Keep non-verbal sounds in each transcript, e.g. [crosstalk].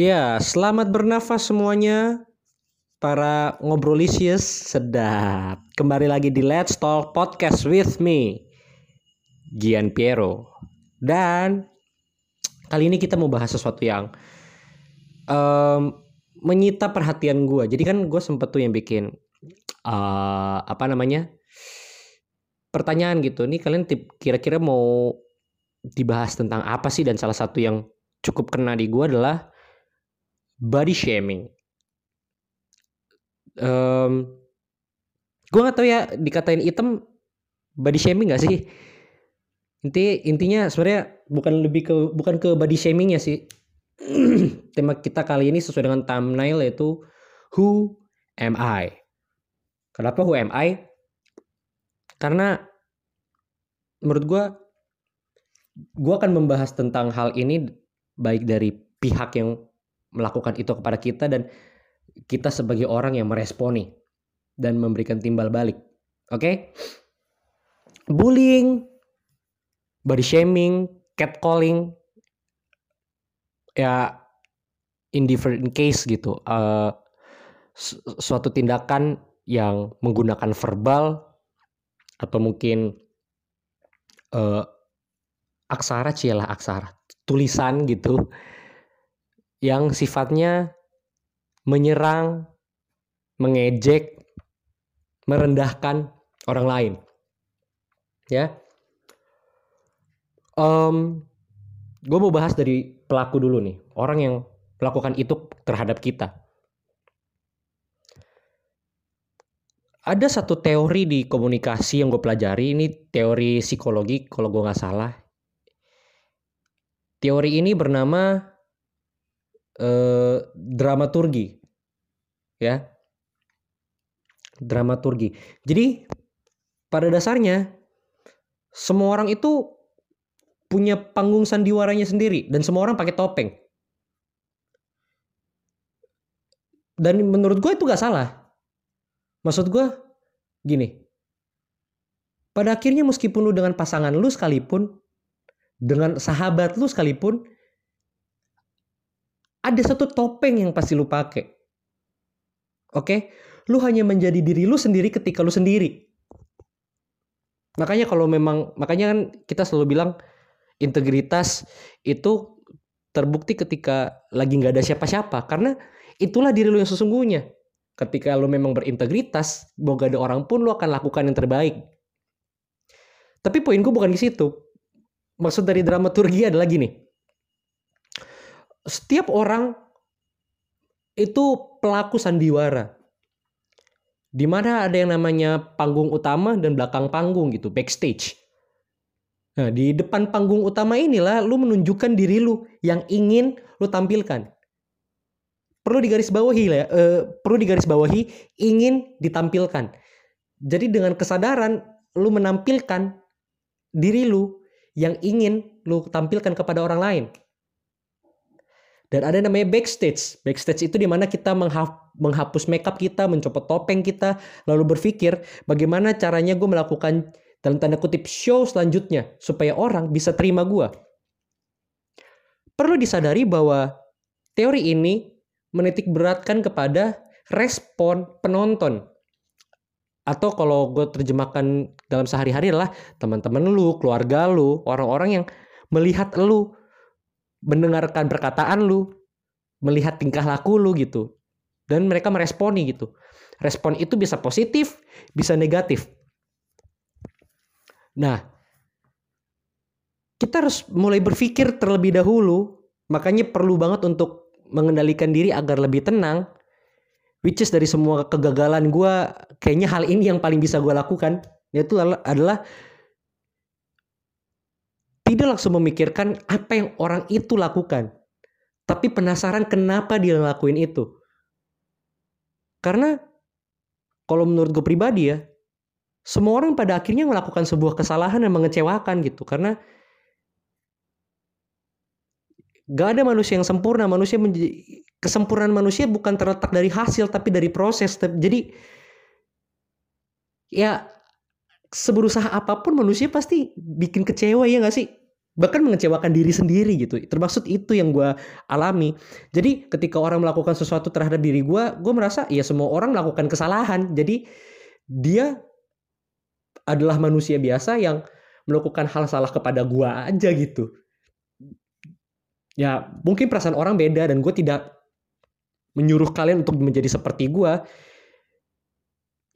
Ya, selamat bernafas semuanya. Para ngobrolisius sedap. Kembali lagi di Let's Talk Podcast with me, Gian Piero. Dan kali ini kita mau bahas sesuatu yang um, menyita perhatian gue. Jadi kan gue sempet tuh yang bikin uh, apa namanya pertanyaan gitu. Nih kalian kira-kira mau dibahas tentang apa sih? Dan salah satu yang cukup kena di gue adalah body shaming. Um, gue gak tahu ya dikatain item body shaming gak sih? Inti intinya sebenarnya bukan lebih ke bukan ke body shaming ya sih. [clears throat] Tema kita kali ini sesuai dengan thumbnail yaitu Who am I? Kenapa who am I? Karena menurut gue gue akan membahas tentang hal ini baik dari pihak yang melakukan itu kepada kita dan kita sebagai orang yang meresponi dan memberikan timbal balik. Oke? Okay? Bullying, body shaming, catcalling ya in different case gitu. Uh, suatu tindakan yang menggunakan verbal atau mungkin uh, aksara cialah aksara tulisan gitu yang sifatnya menyerang, mengejek, merendahkan orang lain. Ya, um, gue mau bahas dari pelaku dulu nih, orang yang melakukan itu terhadap kita. Ada satu teori di komunikasi yang gue pelajari, ini teori psikologi kalau gue nggak salah. Teori ini bernama eh, dramaturgi ya. Dramaturgi. Jadi pada dasarnya semua orang itu punya panggung sandiwaranya sendiri dan semua orang pakai topeng. Dan menurut gue itu gak salah. Maksud gue gini. Pada akhirnya meskipun lu dengan pasangan lu sekalipun dengan sahabat lu sekalipun ada satu topeng yang pasti lu pakai. Oke? Lu hanya menjadi diri lu sendiri ketika lu sendiri. Makanya kalau memang makanya kan kita selalu bilang integritas itu terbukti ketika lagi nggak ada siapa-siapa karena itulah diri lu yang sesungguhnya. Ketika lu memang berintegritas, mau gak ada orang pun lu akan lakukan yang terbaik. Tapi poinku bukan di situ. Maksud dari dramaturgi adalah gini setiap orang itu pelaku sandiwara. Di mana ada yang namanya panggung utama dan belakang panggung gitu, backstage. Nah, di depan panggung utama inilah lu menunjukkan diri lu yang ingin lu tampilkan. Perlu digarisbawahi ya, eh, perlu digarisbawahi ingin ditampilkan. Jadi dengan kesadaran lu menampilkan diri lu yang ingin lu tampilkan kepada orang lain. Dan ada namanya backstage. Backstage itu di mana kita menghapus makeup kita, mencopot topeng kita, lalu berpikir bagaimana caranya gue melakukan dalam tanda kutip show selanjutnya supaya orang bisa terima gue. Perlu disadari bahwa teori ini menitik beratkan kepada respon penonton. Atau kalau gue terjemahkan dalam sehari-hari adalah teman-teman lu, keluarga lu, orang-orang yang melihat lu mendengarkan perkataan lu, melihat tingkah laku lu gitu. Dan mereka meresponi gitu. Respon itu bisa positif, bisa negatif. Nah, kita harus mulai berpikir terlebih dahulu. Makanya perlu banget untuk mengendalikan diri agar lebih tenang. Which is dari semua kegagalan gue, kayaknya hal ini yang paling bisa gue lakukan. Yaitu adalah tidak langsung memikirkan apa yang orang itu lakukan. Tapi penasaran kenapa dia ngelakuin itu. Karena kalau menurut gue pribadi ya, semua orang pada akhirnya melakukan sebuah kesalahan yang mengecewakan gitu. Karena gak ada manusia yang sempurna. Manusia kesempurnaan manusia bukan terletak dari hasil tapi dari proses. Jadi ya seberusaha apa pun manusia pasti bikin kecewa ya gak sih? Bahkan mengecewakan diri sendiri gitu. Termasuk itu yang gue alami. Jadi ketika orang melakukan sesuatu terhadap diri gue gue merasa ya semua orang melakukan kesalahan. Jadi dia adalah manusia biasa yang melakukan hal salah kepada gue aja gitu. Ya mungkin perasaan orang beda dan gue tidak menyuruh kalian untuk menjadi seperti gue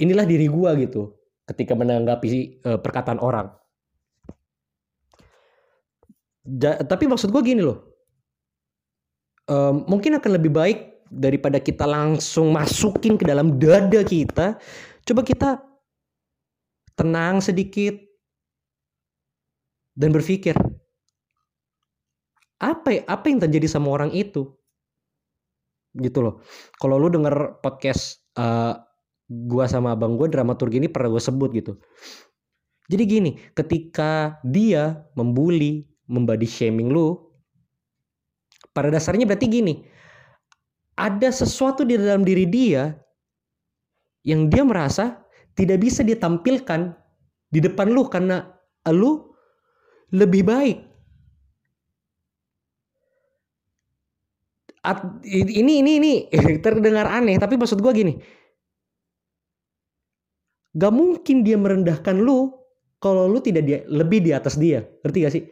inilah diri gue gitu ketika menanggapi uh, perkataan orang ja, tapi maksud gue gini loh. Um, mungkin akan lebih baik daripada kita langsung masukin ke dalam dada kita. Coba kita tenang sedikit dan berpikir apa ya, apa yang terjadi sama orang itu? Gitu loh. Kalau lu denger podcast uh, gua sama abang gua dramaturgi ini pernah gue sebut gitu. Jadi gini ketika dia membuli membody shaming lu pada dasarnya berarti gini ada sesuatu di dalam diri dia yang dia merasa tidak bisa ditampilkan di depan lu karena lu lebih baik. Ini ini ini [laughs] terdengar aneh tapi maksud gue gini. Gak mungkin dia merendahkan lu kalau lu tidak dia, lebih di atas dia ngerti gak sih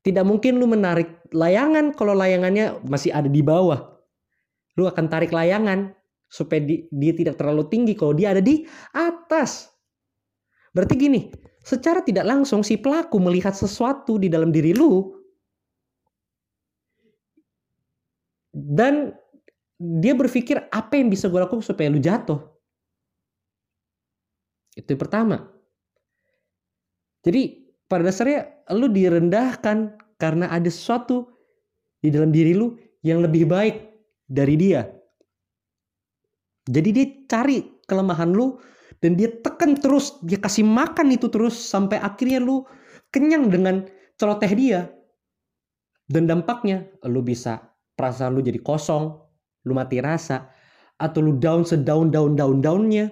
tidak mungkin lu menarik layangan kalau layangannya masih ada di bawah. Lu akan tarik layangan supaya di, dia tidak terlalu tinggi kalau dia ada di atas. Berarti gini, secara tidak langsung si pelaku melihat sesuatu di dalam diri lu dan dia berpikir apa yang bisa gue lakukan supaya lu jatuh. Itu yang pertama. Jadi pada dasarnya lu direndahkan karena ada sesuatu di dalam diri lu yang lebih baik dari dia. Jadi dia cari kelemahan lu dan dia tekan terus, dia kasih makan itu terus sampai akhirnya lu kenyang dengan celoteh dia. Dan dampaknya lu bisa perasaan lu jadi kosong, lu mati rasa, atau lu down sedaun daun daun daunnya,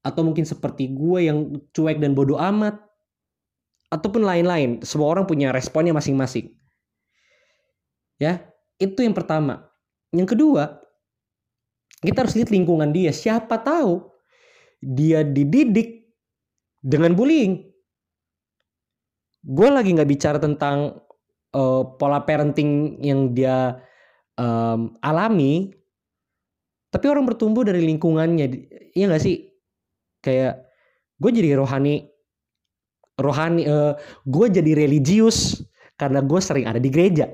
atau mungkin seperti gue yang cuek dan bodoh amat, ataupun lain-lain. Semua orang punya responnya masing-masing. Ya, itu yang pertama. Yang kedua, kita harus lihat lingkungan dia. Siapa tahu dia dididik dengan bullying. Gue lagi nggak bicara tentang uh, pola parenting yang dia um, alami, tapi orang bertumbuh dari lingkungannya. Iya nggak sih? Kayak gue jadi rohani rohani uh, gue jadi religius karena gue sering ada di gereja.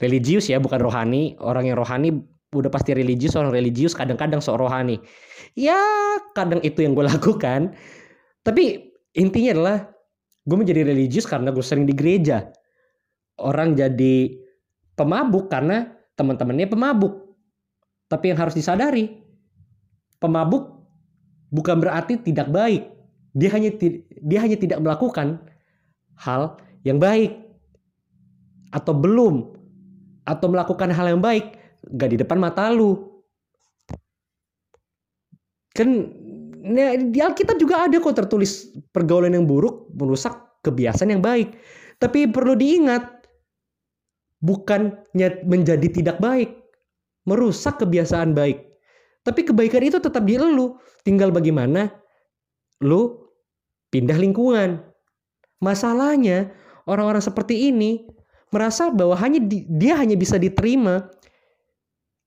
Religius ya bukan rohani. Orang yang rohani udah pasti religius orang religius kadang-kadang sok rohani. Ya kadang itu yang gue [laughs] lakukan. Tapi intinya adalah gue menjadi religius karena gue sering di gereja. Orang jadi pemabuk karena teman-temannya pemabuk. Tapi yang harus disadari pemabuk bukan berarti tidak baik dia hanya dia hanya tidak melakukan hal yang baik atau belum atau melakukan hal yang baik gak di depan mata lu. Kan nah, di Alkitab juga ada kok tertulis pergaulan yang buruk merusak kebiasaan yang baik. Tapi perlu diingat bukannya menjadi tidak baik merusak kebiasaan baik. Tapi kebaikan itu tetap di lu. Tinggal bagaimana lu pindah lingkungan. Masalahnya orang-orang seperti ini merasa bahwa hanya di, dia hanya bisa diterima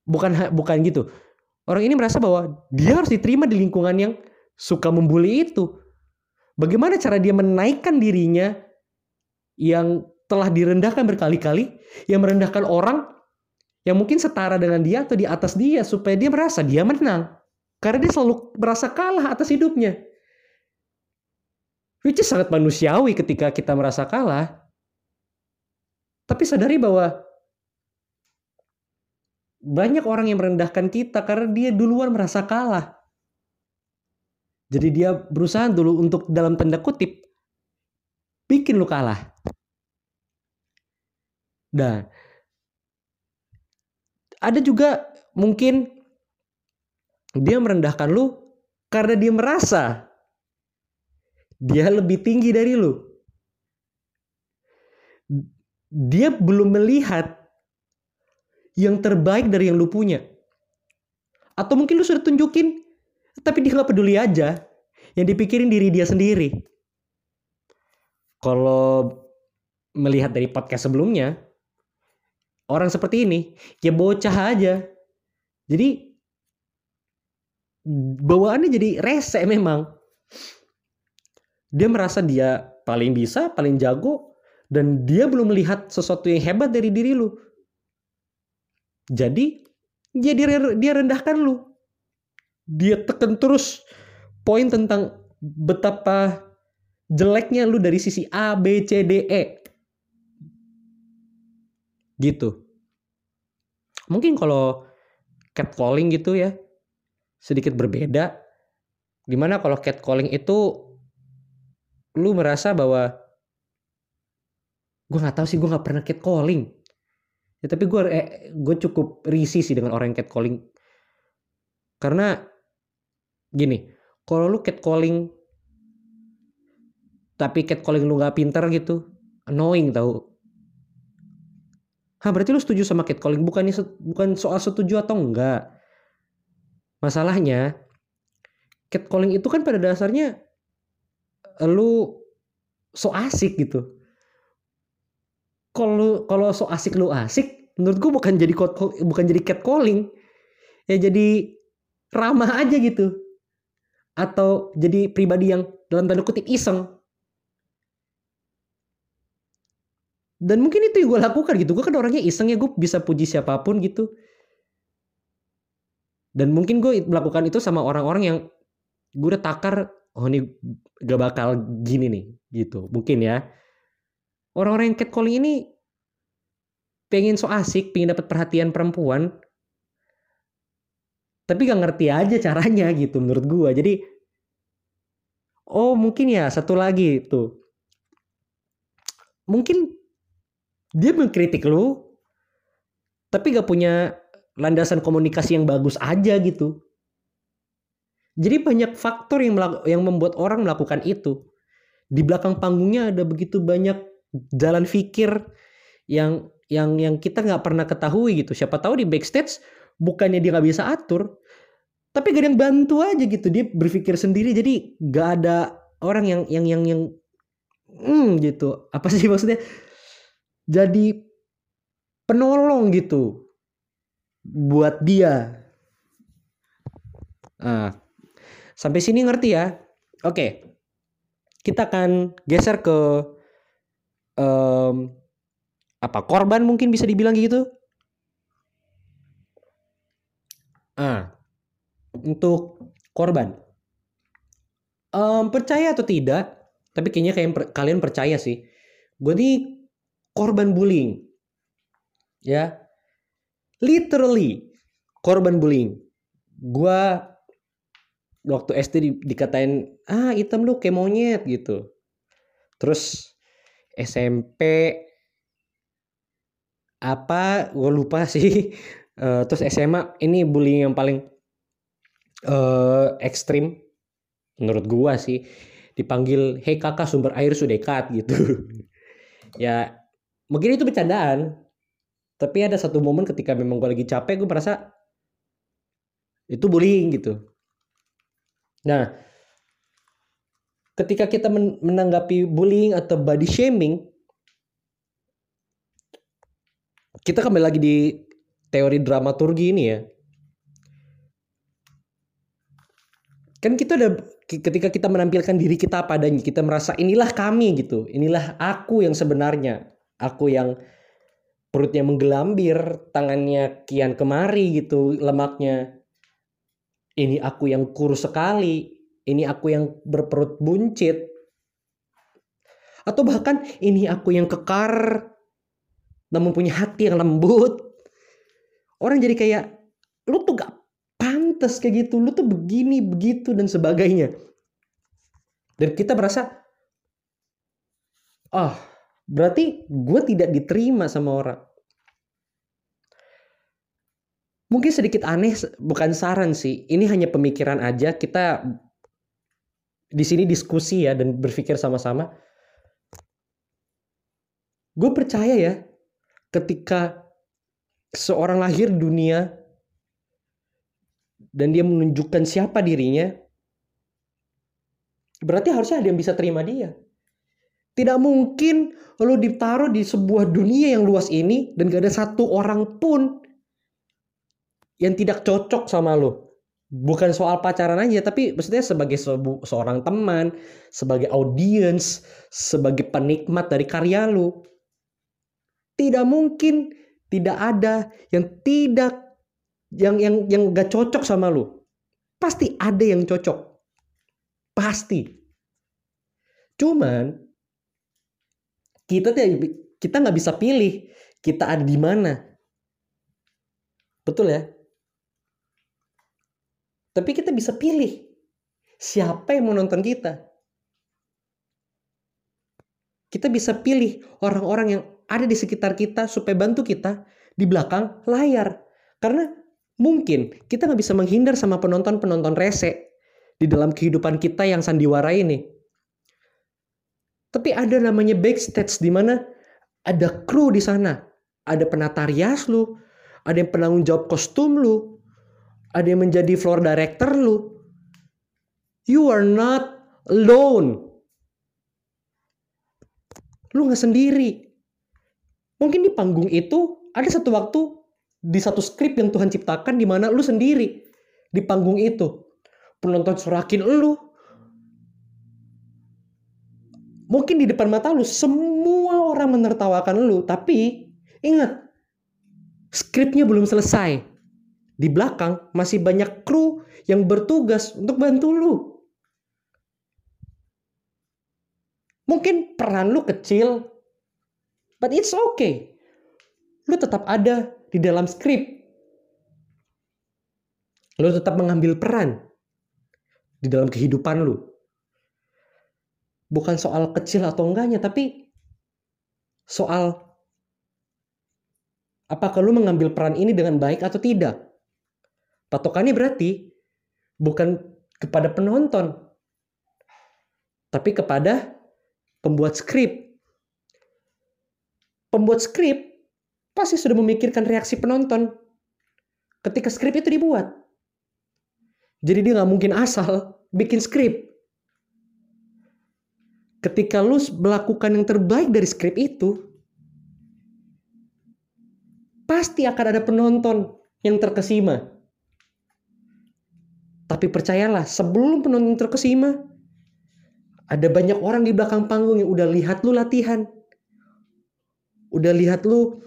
bukan bukan gitu. Orang ini merasa bahwa dia harus diterima di lingkungan yang suka membuli itu. Bagaimana cara dia menaikkan dirinya yang telah direndahkan berkali-kali, yang merendahkan orang yang mungkin setara dengan dia atau di atas dia supaya dia merasa dia menang. Karena dia selalu merasa kalah atas hidupnya. Which is sangat manusiawi ketika kita merasa kalah. Tapi sadari bahwa banyak orang yang merendahkan kita karena dia duluan merasa kalah. Jadi dia berusaha dulu untuk dalam tanda kutip bikin lu kalah. Dan ada juga mungkin dia merendahkan lu karena dia merasa dia lebih tinggi dari lu. dia belum melihat yang terbaik dari yang lu punya. Atau mungkin lu sudah tunjukin, tapi dia nggak peduli aja. Yang dipikirin diri dia sendiri. Kalau melihat dari podcast sebelumnya, orang seperti ini, ya bocah aja. Jadi bawaannya jadi rese memang. Dia merasa dia paling bisa, paling jago, dan dia belum melihat sesuatu yang hebat dari diri lu. Jadi dia dia rendahkan lu. Dia tekan terus poin tentang betapa jeleknya lu dari sisi A, B, C, D, E. Gitu. Mungkin kalau catcalling gitu ya sedikit berbeda. Di mana kalau catcalling itu lu merasa bahwa gue nggak tahu sih gue nggak pernah catcalling. Ya tapi gue eh, gue cukup risih sih dengan orang yang catcalling. Karena gini kalau lu catcalling tapi catcalling lu nggak pinter gitu annoying tau. Hah berarti lu setuju sama catcalling? Bukannya bukan soal setuju atau enggak masalahnya catcalling itu kan pada dasarnya lu so asik gitu. Kalau kalau so asik lu asik menurut gue bukan jadi bukan jadi catcalling. Ya jadi ramah aja gitu. Atau jadi pribadi yang dalam tanda kutip iseng. Dan mungkin itu yang gue lakukan gitu. Gue kan orangnya iseng ya gue bisa puji siapa pun gitu. Dan mungkin gue melakukan itu sama orang-orang yang gue udah takar oh ini gak bakal gini nih gitu mungkin ya orang-orang yang catcalling ini pengen so asik, pengen dapat perhatian perempuan, tapi gak ngerti aja caranya gitu menurut gua. Jadi, oh mungkin ya satu lagi tuh, mungkin dia mengkritik lu, tapi gak punya landasan komunikasi yang bagus aja gitu. Jadi banyak faktor yang yang membuat orang melakukan itu. Di belakang panggungnya ada begitu banyak jalan pikir yang yang yang kita nggak pernah ketahui gitu. Siapa tahu di backstage bukannya dia nggak bisa atur tapi gak ada yang bantu aja gitu. Dia berpikir sendiri jadi gak ada orang yang yang yang yang hmm gitu. Apa sih maksudnya? Jadi penolong gitu buat dia. Ah sampai sini ngerti ya oke kita akan geser ke um, apa korban mungkin bisa dibilang gitu. Ah, untuk korban. Um, percaya atau tidak, tapi kayaknya kayak per, kalian percaya sih. Gue nih korban bullying. Ya. Literally korban bullying. Gue waktu SD di, dikatain ah hitam lu kayak monyet gitu. Terus SMP apa gue lupa [laughs] sih. Uh, terus SMA ini bullying yang paling uh, ekstrim menurut gue sih. Dipanggil hei kakak sumber air sudah dekat gitu. [laughs] Ya mungkin itu bercandaan. Tapi ada satu momen ketika memang gue lagi capek gue merasa itu bullying gitu Nah, ketika kita menanggapi bullying atau body shaming, kita kembali lagi di teori dramaturgi ini ya. Kan kita udah ketika kita menampilkan diri kita padanya, kita merasa inilah kami gitu, inilah aku yang sebenarnya, aku yang perutnya menggelambir, tangannya kian kemari gitu lemaknya ini aku yang kurus sekali, ini aku yang berperut buncit, atau bahkan ini aku yang kekar, namun punya hati yang lembut. Orang jadi kayak, lu tuh gak pantas kayak gitu, lu tuh begini, begitu, dan sebagainya. Dan kita merasa, ah, oh, berarti gue tidak diterima sama orang. Mungkin sedikit aneh, bukan saran sih. Ini hanya pemikiran aja. Kita di sini diskusi ya dan berpikir sama-sama. gue percaya ya ketika seorang lahir dunia dan dia menunjukkan siapa dirinya berarti harusnya ada yang bisa terima dia tidak mungkin lo ditaruh di sebuah dunia yang luas ini dan gak ada satu orang pun yang tidak cocok sama lo. Bukan soal pacaran aja, tapi maksudnya sebagai seorang teman, sebagai audiens, sebagai penikmat dari karya lo. Tidak mungkin tidak ada yang tidak yang yang yang gak cocok sama lo. Pasti ada yang cocok. Pasti. Cuman kita kita nggak bisa pilih kita ada di mana. Betul ya? Tapi kita bisa pilih siapa yang mau nonton kita. Kita bisa pilih orang-orang yang ada di sekitar kita supaya bantu kita di belakang layar. Karena mungkin kita nggak bisa menghindar sama penonton-penonton rese di dalam kehidupan kita yang sandiwara ini. Tapi ada namanya backstage di mana ada kru di sana. Ada penata rias lu, ada yang penanggung jawab kostum lu, ada yang menjadi floor director lu. You are not alone. Lu nggak sendiri. Mungkin di panggung itu ada satu waktu di satu skrip yang Tuhan ciptakan di mana lu sendiri di panggung itu. Penonton surakin lu, mungkin di depan mata lu semua orang menertawakan lu, tapi ingat skripnya belum selesai. Di belakang masih banyak kru yang bertugas untuk bantu lu. Mungkin peran lu kecil, but it's okay. Lu tetap ada di dalam skrip. Lu tetap mengambil peran di dalam kehidupan lu bukan soal kecil atau enggaknya tapi soal apakah lu mengambil peran ini dengan baik atau tidak patokannya berarti bukan kepada penonton tapi kepada pembuat skrip. Pembuat skrip pasti sudah memikirkan reaksi penonton ketika skrip itu dibuat. Jadi dia nggak mungkin asal bikin skrip. Ketika lu melakukan yang terbaik dari skrip itu, pasti akan ada penonton yang terkesima. Tapi percayalah, sebelum penonton terkesima, ada banyak orang di belakang panggung yang udah lihat lu latihan. Udah lihat lu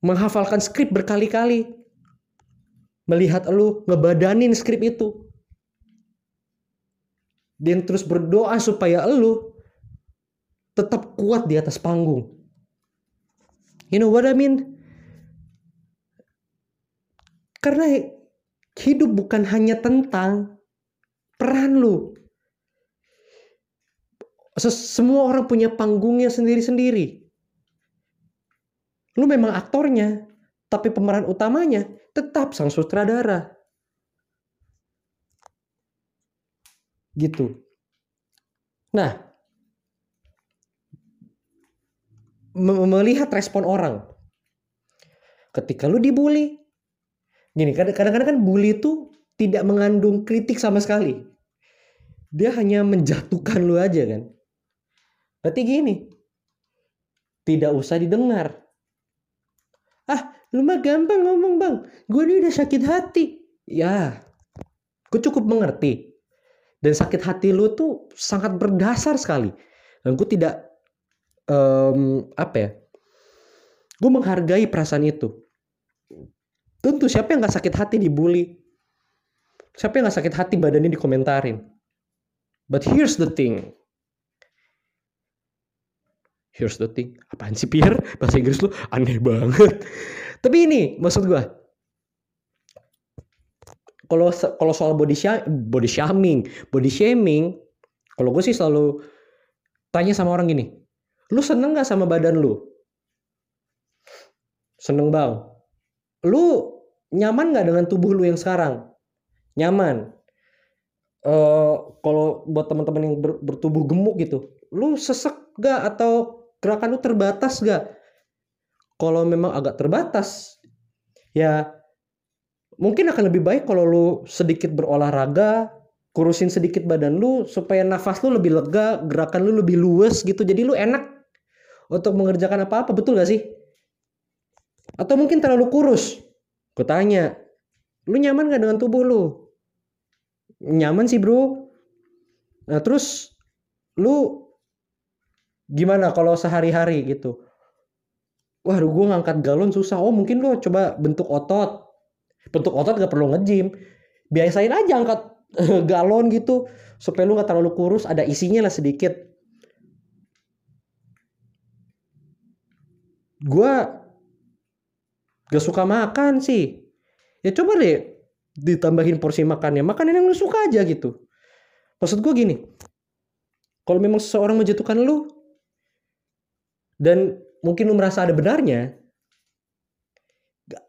menghafalkan skrip berkali-kali. Melihat lu ngebadanin skrip itu. Dan terus berdoa supaya lu tetap kuat di atas panggung. You know what I mean? Karena hidup bukan hanya tentang peran lu. Semua orang punya panggungnya sendiri-sendiri. Lu memang aktornya, tapi pemeran utamanya tetap sang sutradara. Gitu. Nah, melihat respon orang. Ketika lu dibully, gini kadang-kadang kan bully itu tidak mengandung kritik sama sekali. Dia hanya menjatuhkan lu aja kan. Berarti gini, tidak usah didengar. Ah, lu mah gampang ngomong bang, gue ini udah sakit hati. Ya, gue cukup mengerti. Dan sakit hati lu tuh sangat berdasar sekali. Dan gue tidak um, apa ya gue menghargai perasaan itu tentu siapa yang gak sakit hati dibully siapa yang gak sakit hati badannya dikomentarin? But here's the thing. Here's the thing. Apaan sih Pierre? Bahasa Inggris lu aneh banget. Tapi ini maksud gue kalau kalau soal body body shaming body shaming kalau gue sih selalu tanya sama orang gini Lu seneng gak sama badan lu? Seneng bang. Lu nyaman gak dengan tubuh lu yang sekarang? Nyaman. Uh, kalau buat teman-teman yang ber, bertubuh gemuk gitu, lu sesek gak atau Gerakan lu terbatas gak? Kalau memang agak terbatas, ya mungkin akan lebih baik kalau lu sedikit berolahraga, kurusin sedikit badan lu supaya nafas lu lebih lega, gerakan lu lebih luas gitu. Jadi lu enak untuk mengerjakan apa-apa, betul gak sih? Atau mungkin terlalu kurus. Gue tanya, lu nyaman gak dengan tubuh lu? Nyaman sih bro. Nah terus lu gimana kalau sehari-hari gitu? Wah, gue ngangkat galon susah. Oh mungkin lu coba bentuk otot. Bentuk otot gak perlu nge-gym. Biasain aja angkat galon gitu supaya lu nggak terlalu kurus ada isinya lah sedikit gue gak suka makan sih. Ya coba deh ditambahin porsi makannya. Makanan yang lu suka aja gitu. Maksud gue gini kalau memang seseorang menjatuhkan lu dan mungkin lu merasa ada benarnya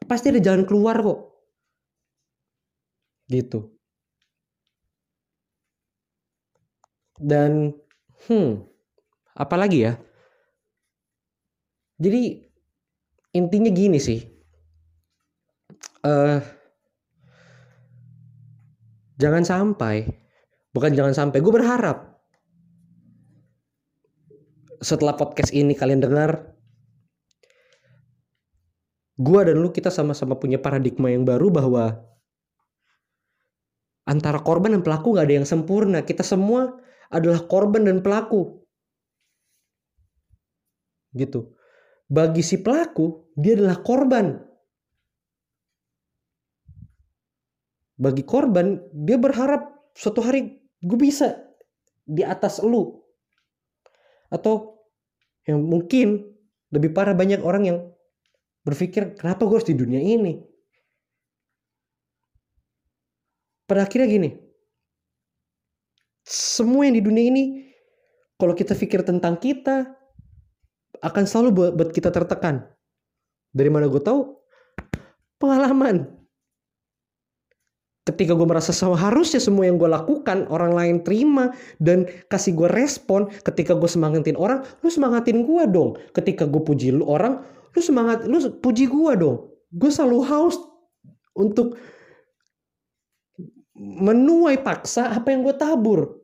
pasti ada jalan keluar kok. Gitu. Dan hmm apalagi ya? Jadi intinya gini sih uh, jangan sampai bukan jangan sampai gue berharap setelah podcast ini kalian dengar gue dan lu kita sama-sama punya paradigma yang baru bahwa antara korban dan pelaku gak ada yang sempurna kita semua adalah korban dan pelaku. Gitu. Bagi si pelaku, dia adalah korban. Bagi korban, dia berharap suatu hari gue bisa di atas lu. Atau yang mungkin lebih parah banyak orang yang berpikir kenapa gue harus di dunia ini. Pada akhirnya gini, semua yang di dunia ini kalau kita pikir tentang kita akan selalu buat, kita tertekan. Dari mana gue tahu? Pengalaman. Ketika gue merasa harusnya semua yang gue lakukan orang lain terima dan kasih gue respon. Ketika gue semangatin orang, lu semangatin gue dong. Ketika gue puji lu orang, lu semangat, lu puji gue dong. Gue selalu haus untuk menuai paksa apa yang gue tabur.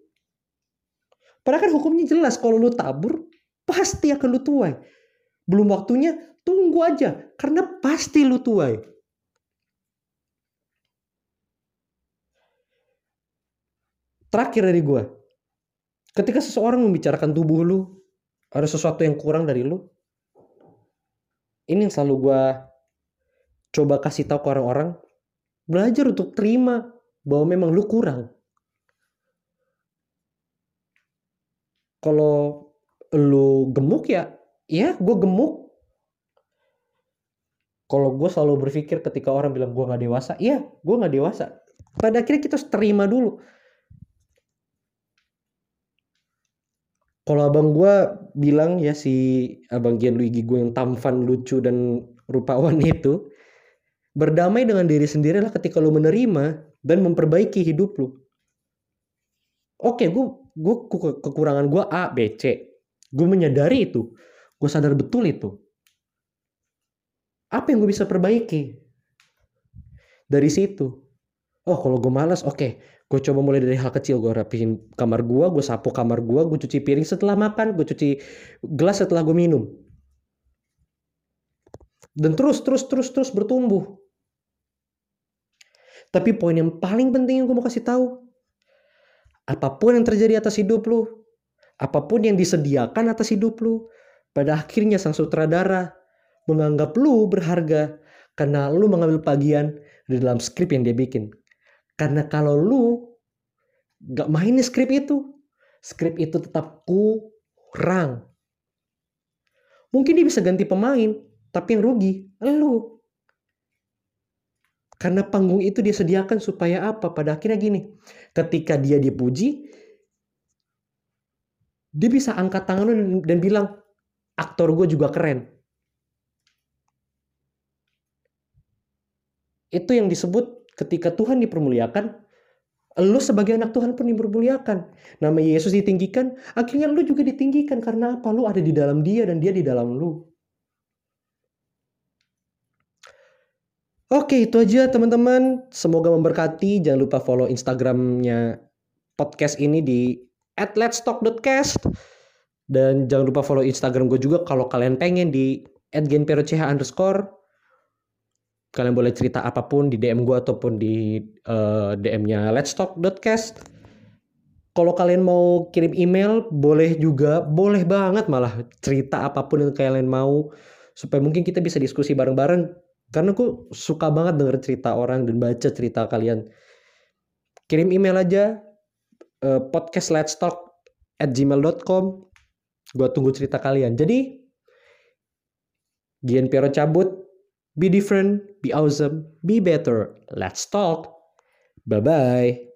Padahal kan hukumnya jelas kalau lu tabur pasti akan lu tuai. Belum waktunya tunggu aja karena pasti lu tuai. Terakhir dari gue, ketika seseorang membicarakan tubuh lu, ada sesuatu yang kurang dari lu, ini yang selalu gue coba kasih tahu ke orang-orang, belajar untuk terima bahwa memang lu kurang. Kalau lu gemuk ya, ya gue gemuk. Kalau gue selalu berpikir ketika orang bilang gue gak dewasa, iya gue gak dewasa. Pada akhirnya kita harus terima dulu. Kalau abang gue bilang ya si abang Gianluigi gue yang tampan, lucu dan rupawan [laughs] itu, berdamai dengan diri sendiri lah ketika lu menerima dan memperbaiki hidup lu. Oke, gue gue kekurangan gue A, B, C. Gue menyadari itu. Gue sadar betul itu. Apa yang gue bisa perbaiki? Dari situ. Oh, kalau gue malas, oke. Okay. Gue coba mulai dari hal kecil. Gue rapihin kamar gue, gue sapu kamar gue, gue cuci piring setelah makan, gue cuci gelas setelah gue minum. Dan terus, terus, terus, terus bertumbuh. Tapi poin yang paling penting yang gue mau kasih tahu, apa pun yang terjadi atas hidup lu, apa pun yang disediakan atas hidup lu, pada akhirnya sang sutradara menganggap lu berharga karena lu mengambil bagian di dalam skrip yang dia bikin. Karena kalau lu gak main skrip itu, skrip itu tetap kurang. Mungkin dia bisa ganti pemain, tapi yang rugi lu. Karena panggung itu dia sediakan supaya apa? Pada akhirnya gini, ketika dia dipuji, dia bisa angkat tangan dan, dan bilang, aktor gue juga keren. Itu yang disebut ketika Tuhan dipermuliakan, Lu sebagai anak Tuhan pun dipermuliakan. Nama Yesus ditinggikan, akhirnya lu juga ditinggikan. Karena apa? Lu ada di dalam dia dan dia di dalam lu. Oke, itu aja teman-teman. Semoga memberkati. Jangan lupa follow Instagramnya podcast ini di @letstalk.cast dan jangan lupa follow Instagram gue juga kalau kalian pengen di @genperoch underscore kalian boleh cerita apa pun di DM gue ataupun di uh, eh, DM-nya let's talk.cast kalau kalian mau kirim email boleh juga boleh banget malah cerita apa pun yang kalian mau supaya mungkin kita bisa diskusi bareng-bareng. Karena aku suka banget denger cerita orang dan baca cerita kalian. Kirim email aja uh, podcast let's talk at gmail.com gue tunggu cerita kalian. Jadi Gian Piero cabut Be different, be awesome, be better. Let's talk. Bye bye.